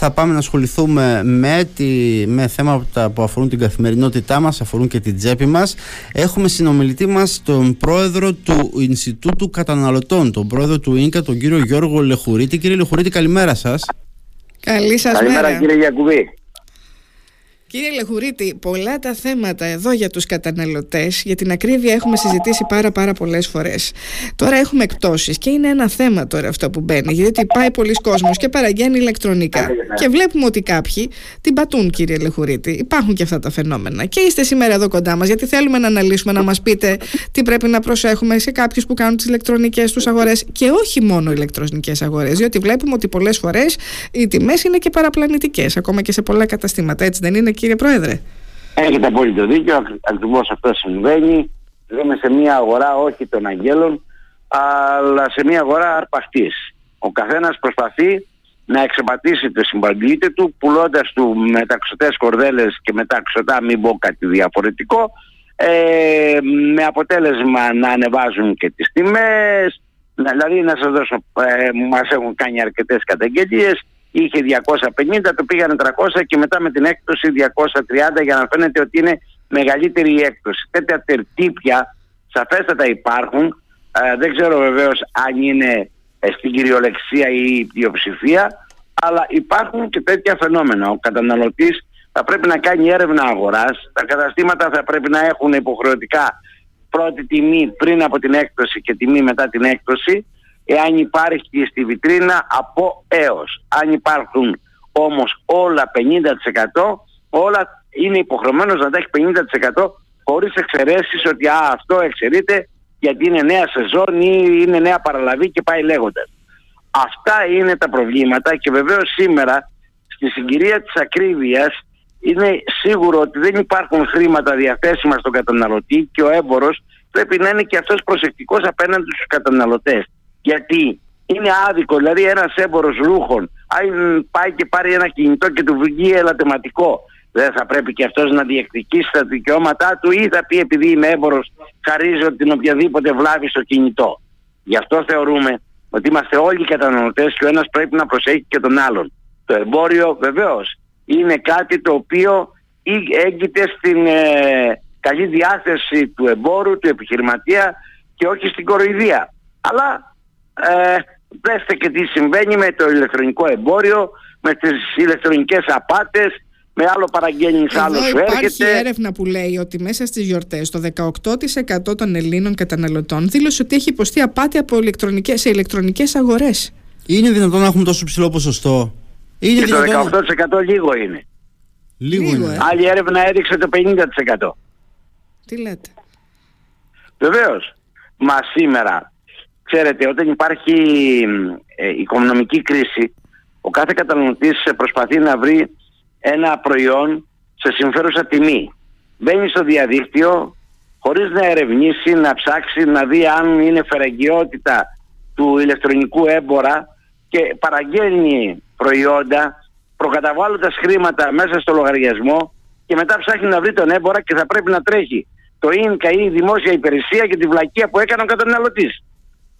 θα πάμε να ασχοληθούμε με, τη, με θέματα που αφορούν την καθημερινότητά μας, αφορούν και την τσέπη μας. Έχουμε συνομιλητή μας τον πρόεδρο του Ινστιτούτου Καταναλωτών, τον πρόεδρο του ΙΝΚΑ, τον κύριο Γιώργο Λεχουρίτη. Κύριε Λεχουρίτη, καλημέρα σας. Καλή σας Καλημέρα μέρα. κύριε Γιακουβή. Κύριε Λεχουρίτη, πολλά τα θέματα εδώ για τους καταναλωτές, για την ακρίβεια έχουμε συζητήσει πάρα πάρα πολλές φορές. Τώρα έχουμε εκπτώσεις και είναι ένα θέμα τώρα αυτό που μπαίνει, γιατί πάει πολλοί κόσμος και παραγγέλνει ηλεκτρονικά. Και βλέπουμε ότι κάποιοι την πατούν κύριε Λεχουρίτη. Υπάρχουν και αυτά τα φαινόμενα. Και είστε σήμερα εδώ κοντά μας, γιατί θέλουμε να αναλύσουμε, να μας πείτε τι πρέπει να προσέχουμε σε κάποιους που κάνουν τις ηλεκτρονικές τους αγορές και όχι μόνο ηλεκτρονικές αγορές, διότι βλέπουμε ότι πολλές φορές οι τιμές είναι και παραπλανητικές, ακόμα και σε πολλά καταστήματα. Έτσι δεν είναι; Κύριε Πρόεδρε. Έχετε απόλυτο δίκιο, ακριβώ αυτός συμβαίνει. Ζούμε σε μια αγορά όχι των αγγέλων, αλλά σε μια αγορά αρπαχτής. Ο καθένας προσπαθεί να εξεπατήσει το συμπαντήτη του, πουλώντας του μεταξωτές κορδέλες και μεταξωτά μην πω κάτι διαφορετικό, ε, με αποτέλεσμα να ανεβάζουν και τις τιμές, να- δηλαδή να σας δώσω, ε, μας έχουν κάνει αρκετές καταγγελίες, είχε 250, το πήγανε 300 και μετά με την έκπτωση 230 για να φαίνεται ότι είναι μεγαλύτερη η έκπτωση. Τέτοια τερτύπια σαφέστατα υπάρχουν, ε, δεν ξέρω βεβαίως αν είναι ε, στην κυριολεξία ή η πλειοψηφία, αλλά υπάρχουν και τέτοια φαινόμενα. Ο καταναλωτής θα πρέπει να κάνει έρευνα αγοράς, τα καταστήματα θα πρέπει να έχουν υποχρεωτικά πρώτη τιμή πριν από την έκπτωση και τιμή μετά την έκπτωση, εάν υπάρχει στη βιτρίνα από έως. Αν υπάρχουν όμως όλα 50%, όλα είναι υποχρεωμένος να τα έχει 50% χωρίς εξαιρέσεις ότι α, αυτό εξαιρείται γιατί είναι νέα σεζόν ή είναι νέα παραλαβή και πάει λέγοντας. Αυτά είναι τα προβλήματα και βεβαίως σήμερα στη συγκυρία της ακρίβειας είναι σίγουρο ότι δεν υπάρχουν χρήματα διαθέσιμα στον καταναλωτή και ο έμπορος πρέπει να είναι και αυτός προσεκτικός απέναντι στους καταναλωτές. Γιατί είναι άδικο, δηλαδή ένας έμπορος ρούχων, αν πάει και πάρει ένα κινητό και του βγει ελαττωματικό, δεν θα πρέπει και αυτός να διεκδικήσει τα δικαιώματά του ή θα πει επειδή είμαι έμπορος χαρίζω την οποιαδήποτε βλάβη στο κινητό. Γι' αυτό θεωρούμε ότι είμαστε όλοι καταναλωτές και ο ένας πρέπει να προσέχει και τον άλλον. Το εμπόριο βεβαίως είναι κάτι το οποίο ή- έγκυται στην ε, καλή διάθεση του εμπόρου, του επιχειρηματία και όχι στην κοροϊδία. Αλλά ε, δέστε και τι συμβαίνει με το ηλεκτρονικό εμπόριο, με τις ηλεκτρονικές απάτες, με άλλο παραγγέλνεις, άλλο Εδώ σου υπάρχει έρχεται. έρευνα που λέει ότι μέσα στις γιορτές το 18% των Ελλήνων καταναλωτών δήλωσε ότι έχει υποστεί απάτη από ηλεκτρονικές, σε ηλεκτρονικές αγορές. Είναι δυνατόν να έχουμε τόσο ψηλό ποσοστό; Είναι Και το δυνατόν. 18% λίγο είναι. Λίγο, Λίγο, είναι. ε. Άλλη έρευνα έδειξε το 50%. Τι λέτε. Βεβαίως. Μα σήμερα, ξέρετε, όταν υπάρχει ε, οικονομική κρίση, ο κάθε καταναλωτής ε, προσπαθεί να βρει ένα προϊόν σε συμφέρουσα τιμή. Μπαίνει στο διαδίκτυο χωρίς να ερευνήσει, να ψάξει, να δει αν είναι φεραγγιότητα του ηλεκτρονικού έμπορα και παραγγέλνει προϊόντα προκαταβάλλοντας χρήματα μέσα στο λογαριασμό και μετά ψάχνει να βρει τον έμπορα και θα πρέπει να τρέχει το ίνκα ή η δημόσια υπηρεσία και τη βλακεία που έκανε ο καταναλωτής.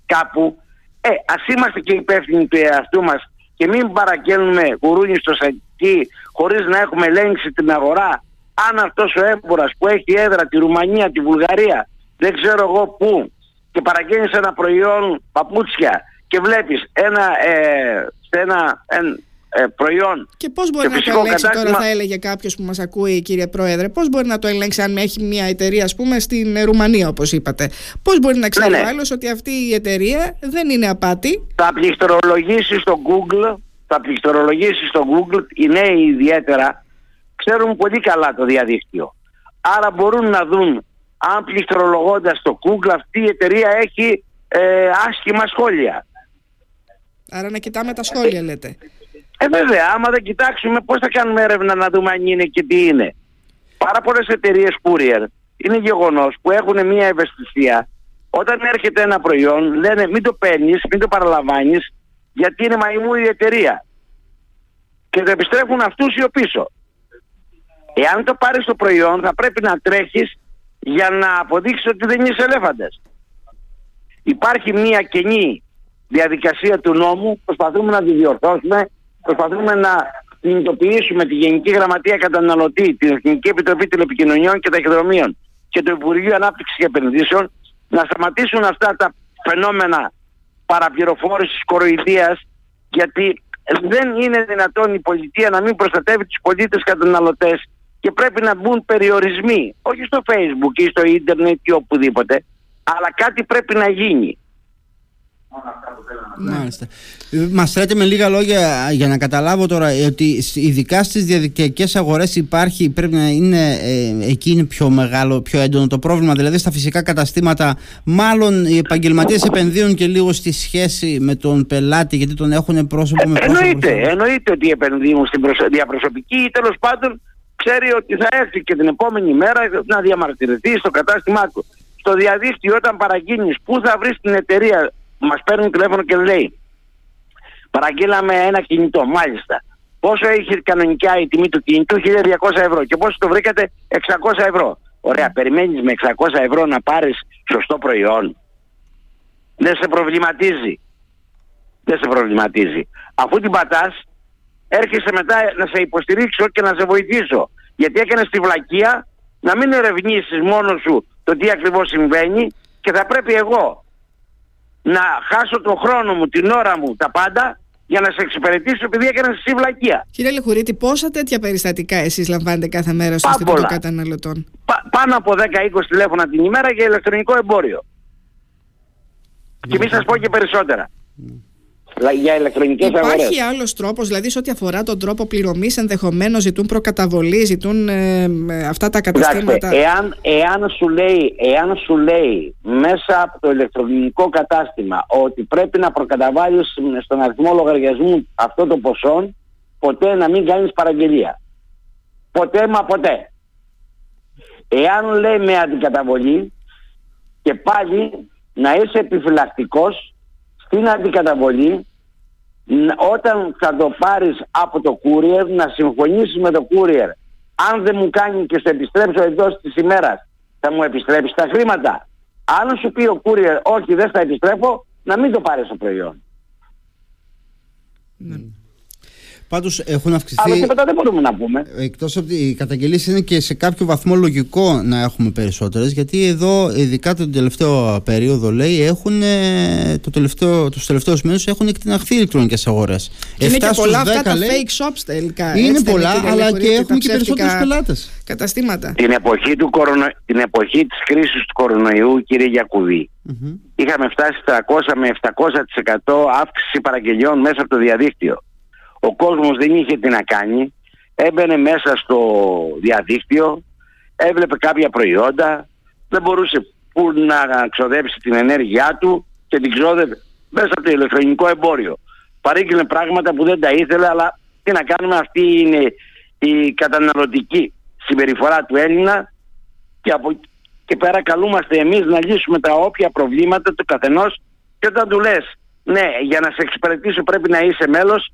Κάπου, ε, ας είμαστε και υπεύθυνοι του εαυτού μας και μην παραγγέλνουμε γουρούνι στο σακί χωρίς να έχουμε ελέγξει την αγορά. Αν αυτός ο έμπορας που έχει έδρα τη Ρουμανία, τη Βουλγαρία, δεν ξέρω εγώ πού και παραγγέλνεις ένα προϊόν παπούτσια και βλέπεις ένα, ε, σε ένα εν- ε, προϊόν Και πώς μπορεί Και να το φυσικό ελέγξει τώρα κατάστημα- θα έλεγε κάποιος που μας ακούει κύριε Πρόεδρε πώς μπορεί να το ελέγξει αν έχει μια εταιρεία ας πούμε στην ε, Ρουμανία όπως είπατε πώς μπορεί να ξέρει Ναι, ο ναι. άλλος ότι αυτή η εταιρεία δεν είναι απάτη; Θα πληκτρολογήσει στο Google, θα πληκτρολογήσει στο Google, οι νέοι ιδιαίτερα ξέρουν πολύ καλά το διαδίκτυο. Άρα μπορούν να δουν αν πληκτρολογώντας το Google αυτή η εταιρεία έχει ε, άσχημα σχόλια. άρα να κοιτάμε τα σχόλια λέτε Ε βέβαια, άμα δεν κοιτάξουμε πώς θα κάνουμε έρευνα να δούμε αν είναι και τι είναι. Πάρα πολλές εταιρείες courier είναι γεγονός που έχουν μια ευαισθησία. Όταν έρχεται ένα προϊόν λένε μην το παίρνεις, μην το παραλαμβάνεις γιατί είναι μαϊμού η εταιρεία. Και το επιστρέφουν αυτούς ή ο πίσω. Εάν το πάρεις το προϊόν θα πρέπει να τρέχεις για να αποδείξεις ότι δεν είσαι ελέφαντες. Υπάρχει μια κενή διαδικασία του νόμου, προσπαθούμε να τη διορθώσουμε, προσπαθούμε να κινητοποιήσουμε τη Γενική Γραμματεία Καταναλωτή, την Εθνική Επιτροπή Τηλεπικοινωνιών και Ταχυδρομείων και το Υπουργείο Ανάπτυξης και Επενδύσεων να σταματήσουν αυτά τα φαινόμενα παραπληροφόρησης κοροϊδίας γιατί δεν είναι δυνατόν η πολιτεία να μην προστατεύει τους πολίτες καταναλωτές και πρέπει να μπουν περιορισμοί, όχι στο facebook ή στο ίντερνετ ή οπουδήποτε, αλλά κάτι πρέπει να γίνει. Μάλιστα. Μας λέτε με λίγα λόγια για να καταλάβω τώρα ότι ειδικά στις διαδικτυακές αγορές υπάρχει, πρέπει να είναι ε, εκεί είναι πιο μεγάλο, πιο έντονο το πρόβλημα. Δηλαδή στα φυσικά καταστήματα, μάλλον οι επαγγελματίες επενδύουν και λίγο στη σχέση με τον πελάτη, γιατί τον έχουν πρόσωπο με πρόσωπο. Εννοείται, εννοείται ότι επενδύουν στην διαπροσωπική ή τέλος πάντων ξέρει ότι θα έρθει και την επόμενη μέρα να διαμαρτυρηθεί στο κατάστημά του. Στο διαδίκτυο όταν παραγγείλει, πού θα βρεις την εταιρεία μας παίρνουν τηλέφωνο και λέει παραγγείλαμε ένα κινητό, μάλιστα. Πόσο έχει κανονικά η τιμή του κινητού, 1200 ευρώ. Και πόσο το βρήκατε, 600 ευρώ. Ωραία, περιμένεις με 600 ευρώ να πάρεις σωστό προϊόν. Δεν σε προβληματίζει. Δεν σε προβληματίζει. Αφού την πατάς, έρχεσαι μετά να σε υποστηρίξω και να σε βοηθήσω. Γιατί έκανες τη βλακεία να μην ερευνήσεις μόνος σου το τι ακριβώς συμβαίνει και θα πρέπει εγώ να χάσω τον χρόνο μου, την ώρα μου, τα πάντα για να σε εξυπηρετήσω επειδή έκανες εσύ βλακεία. Κύριε Λεχουρίτη, πόσα τέτοια περιστατικά εσείς λαμβάνετε κάθε μέρα στο Ινστιτούτο Καταναλωτών; πάνω από 10-20 τηλέφωνα την ημέρα για ηλεκτρονικό εμπόριο. Και μη σας πω και περισσότερα για ηλεκτρονικές αγορές. Υπάρχει άλλος τρόπος, δηλαδή σε ό,τι αφορά τον τρόπο πληρωμής, ενδεχομένως ζητούν προκαταβολή, ζητούν ε, αυτά τα καταστήματα. εάν, εάν, σου λέει, εάν σου λέει μέσα από το ηλεκτρονικό κατάστημα ότι πρέπει να προκαταβάλεις στον αριθμό λογαριασμού αυτό το ποσό, ποτέ να μην κάνεις παραγγελία. Ποτέ μα ποτέ. Εάν λέει με αντικαταβολή και πάλι να είσαι επιφυλακτικός στην αντικαταβολή όταν θα το πάρεις από το courier να συμφωνήσεις με το courier. Αν δεν μου κάνει και σε επιστρέψω εντός της ημέρας θα μου επιστρέψεις τα χρήματα. Αν σου πει ο courier όχι δεν θα επιστρέφω να μην το πάρεις το προϊόν. Ναι. Πάντως έχουν αυξηθεί. Αλλά τίποτα δεν μπορούμε να πούμε. Εκτός από οι καταγγελίες είναι και σε κάποιο βαθμό λογικό να έχουμε περισσότερες, γιατί εδώ, ειδικά τον τελευταίο περίοδο, λέει, έχουν το τελευταίο, τους τελευταίους μήνες έχουν εκτιναχθεί ηλεκτρονικές αγορές. Είναι και πολλά αυτά τα fake shops τελικά. Είναι πολλά, αλλά και έχουμε και περισσότερους πελάτες. Καταστήματα. Την εποχή, του κορονο... την εποχή της κρίσης του κορονοϊού, κύριε Γιακουβή, mm-hmm. είχαμε φτάσει 300 με 700% αύξηση παραγγελιών μέσα από το διαδίκτυο. Ο κόσμος δεν είχε τι να κάνει, έμπαινε μέσα στο διαδίκτυο, έβλεπε κάποια προϊόντα, δεν μπορούσε που να ξοδέψει την ενέργειά του και την ξόδευε μέσα από το ηλεκτρονικό εμπόριο. Παρήγγειλε πράγματα που δεν τα ήθελε, αλλά τι να κάνουμε, αυτή είναι η καταναλωτική συμπεριφορά του Έλληνα. Και από και πέρα καλούμαστε εμείς να λύσουμε τα όποια προβλήματα του καθενός και όταν του λες ναι για να σε εξυπηρετήσω πρέπει να είσαι μέλος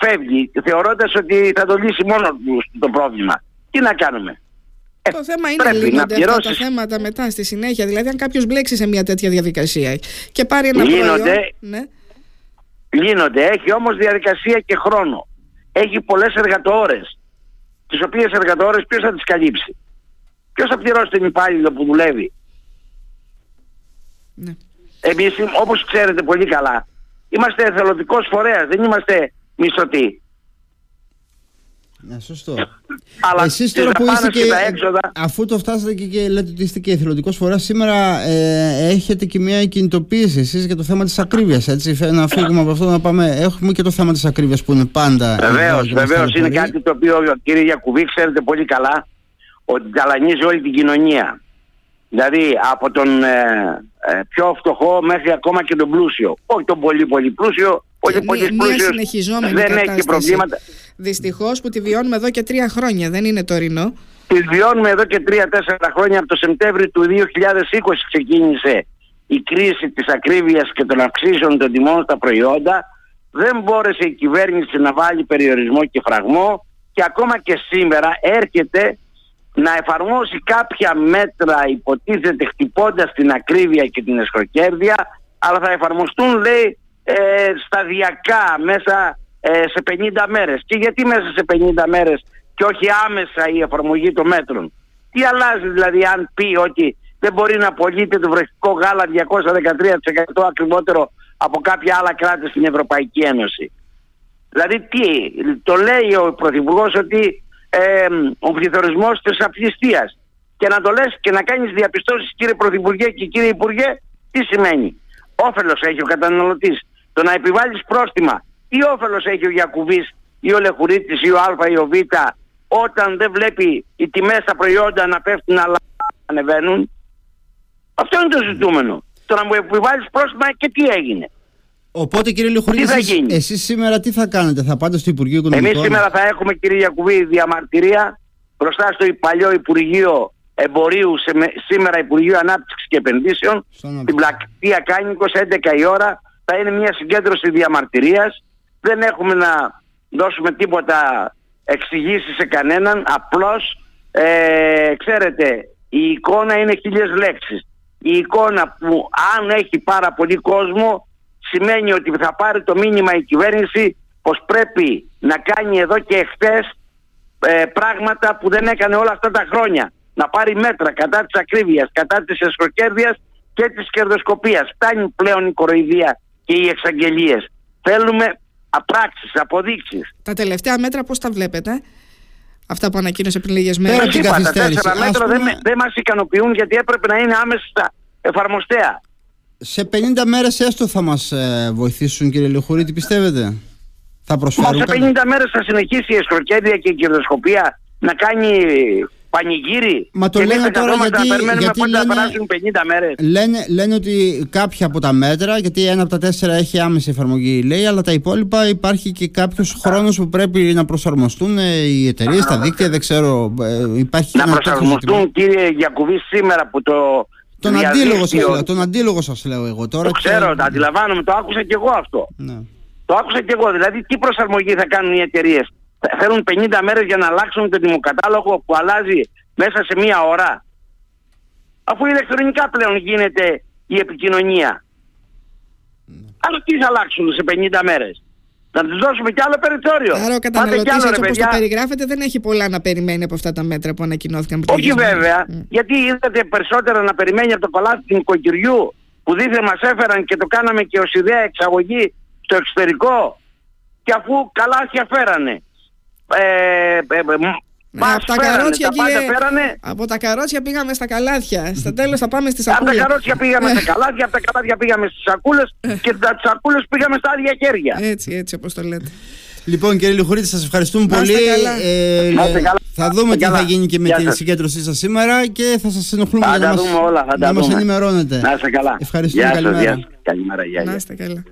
φεύγει θεωρώντας ότι θα το λύσει μόνο του το πρόβλημα. Τι να κάνουμε; Ε, το θέμα είναι λύνονται αυτά τα θέματα μετά στη συνέχεια. Δηλαδή, αν κάποιος μπλέξει σε μια τέτοια διαδικασία και πάρει ένα λύνονται, προϊόν. Ναι. Λύνονται. Έχει όμως διαδικασία και χρόνο. Έχει πολλές εργατόρες. Τις οποίες εργατόρες ποιος θα τις καλύψει; Ποιος θα πληρώσει τον υπάλληλο που δουλεύει; Ναι. Εμείς, όπως ξέρετε πολύ καλά, είμαστε εθελοντικός φορέας. Δεν είμαστε μισθωτή. Ναι, σωστό. Αλλά Εσείς τώρα που είστε και, αφού το φτάσατε και, και λέτε ότι είστε και εθελοντικός φοράς, σήμερα ε, έχετε και μια κινητοποίηση εσείς για το θέμα της ακρίβειας, έτσι, να φύγουμε από αυτό να πάμε, έχουμε και το θέμα της ακρίβειας που είναι πάντα... Βεβαίως, βεβαίως, είναι κάτι το οποίο κύριε Γιακουβή ξέρετε πολύ καλά, ότι ταλανίζει όλη την κοινωνία. Δηλαδή από τον ε, ε, πιο φτωχό μέχρι ακόμα και τον πλούσιο. Όχι τον πολύ πολύ πλούσιο, όχι πολύ πλούσιο. Δεν έχει προβλήματα. Δυστυχώς που τη βιώνουμε εδώ και τρία χρόνια, δεν είναι τωρινό. Τη βιώνουμε εδώ και τρία-τέσσερα χρόνια. Από το Σεπτέμβριο του 2020 ξεκίνησε η κρίση της ακρίβειας και των αυξήσεων των τιμών στα προϊόντα. Δεν μπόρεσε η κυβέρνηση να βάλει περιορισμό και φραγμό και ακόμα και σήμερα έρχεται να εφαρμόσει κάποια μέτρα υποτίθεται χτυπώντας την ακρίβεια και την εσχροκέρδεια αλλά θα εφαρμοστούν λέει ε, σταδιακά μέσα ε, σε 50 μέρες. Και γιατί μέσα σε 50 μέρες και όχι άμεσα η εφαρμογή των μέτρων. Τι αλλάζει δηλαδή αν πει ότι δεν μπορεί να πωλείται το βρεχικό γάλα 213% ακριβότερο από κάποια άλλα κράτη στην Ευρωπαϊκή Ένωση. Δηλαδή τι, το λέει ο Πρωθυπουργός ότι ε, ο πληθωρισμός της απληστίας και να το λες και να κάνεις διαπιστώσεις κύριε Πρωθυπουργέ και κύριε Υπουργέ τι σημαίνει. Όφελος έχει ο καταναλωτής. Το να επιβάλλεις πρόστιμα τι όφελος έχει ο Γιακουβής ή ο Λεχουρίτης ή ο Α ή ο Β όταν δεν βλέπει οι τιμές στα προϊόντα να πέφτουν αλλά να ανεβαίνουν; Αυτό είναι το ζητούμενο. Το να μου επιβάλλεις πρόστιμα και τι έγινε; Οπότε κύριε Λιχουρίδη, εσείς, εσείς σήμερα τι θα κάνετε, θα πάτε στο Υπουργείο Οικονομικών; Εμείς σήμερα θα έχουμε κύριε Γιακουβή διαμαρτυρία μπροστά στο παλιό Υπουργείο Εμπορίου, σήμερα Υπουργείο Ανάπτυξης και Επενδύσεων, στην πλακτεία Κάνικος, 11 η ώρα, θα είναι μια συγκέντρωση διαμαρτυρίας. Δεν έχουμε να δώσουμε τίποτα εξηγήσεις σε κανέναν, απλώς ε, ξέρετε η εικόνα είναι χίλιες λέξεις. Η εικόνα που αν έχει πάρα πολύ κόσμο σημαίνει ότι θα πάρει το μήνυμα η κυβέρνηση πως πρέπει να κάνει εδώ και εχθές ε, πράγματα που δεν έκανε όλα αυτά τα χρόνια. Να πάρει μέτρα κατά της ακρίβειας, κατά της εσχροκέρδειας και της κερδοσκοπίας. Φτάνει πλέον η κοροϊδία και οι εξαγγελίες. Θέλουμε απράξεις, αποδείξεις. Τα τελευταία μέτρα πώς τα βλέπετε; Αυτά που ανακοίνωσε πριν λίγες μέρες. Πέρα τα τέσσερα μέτρα δεν, δεν μας ικανοποιούν γιατί έπρεπε να είναι άμεσα εφαρμοστέα σε 50 μέρες έστω θα μας ε, βοηθήσουν κύριε Λεχουρή, πιστεύετε; Θα προσφέρουν σε 50 μέρες θα συνεχίσει η εσχροκέρδεια και η κερδοσκοπία να κάνει πανηγύρι Μα το λένε τώρα γιατί, γιατί λένε, θα 50 μέρες. Λένε, λένε ότι κάποια από τα μέτρα, γιατί ένα από τα τέσσερα έχει άμεση εφαρμογή λέει, αλλά τα υπόλοιπα υπάρχει και κάποιος χρόνος που πρέπει να προσαρμοστούν ε, οι εταιρείες, τα δίκτυα, δεν ξέρω. Ε, υπάρχει να προσαρμοστούν κύριε Γιακουβή σήμερα που το τον αντίλογο, σας λέω, τον αντίλογο σας λέω εγώ τώρα. Το ξέρω, το αντιλαμβάνομαι, το άκουσα και εγώ αυτό. Ναι. Το άκουσα και εγώ. Δηλαδή, τι προσαρμογή θα κάνουν οι εταιρείες; Θέλουν 50 μέρες για να αλλάξουν τον δημοκατάλογο που αλλάζει μέσα σε μία ώρα. Αφού ηλεκτρονικά πλέον γίνεται η επικοινωνία. Ναι. Αλλά τι θα αλλάξουν σε 50 μέρες; Να τους δώσουμε κι άλλο περιθώριο. Άρα ο καταναλωτής, έτσι όπως το περιγράφετε, δεν έχει πολλά να περιμένει από αυτά τα μέτρα που ανακοινώθηκαν πριν. Όχι βέβαια. Mm. Γιατί είδατε περισσότερα να περιμένει από το κολάτι του νοικοκυριού που δίθεν μας έφεραν και το κάναμε και ως ιδέα εξαγωγή στο εξωτερικό. Και αφού καλάθια φέρανε. Ε, ε, ε από τα καρότσια Από τα καρότσια πήγαμε στα καλάθια. Στα τέλος θα πάμε στι σακούλε. Από τα καρότσια πήγαμε στα καλάθια, από τα καλάθια πήγαμε στις σακούλες και από τι σακούλες πήγαμε στα άδεια χέρια. Έτσι, έτσι όπως το λέτε. Λοιπόν, κύριε Λιχουρίτη, σας ευχαριστούμε πολύ. Ε, θα δούμε τι θα γίνει και με την συγκέντρωσή σας σήμερα και θα σας ενοχλούμε για να μα ενημερώνετε. Να είστε καλά. Ευχαριστούμε. Καλημέρα. Καλημέρα. Να είστε καλά.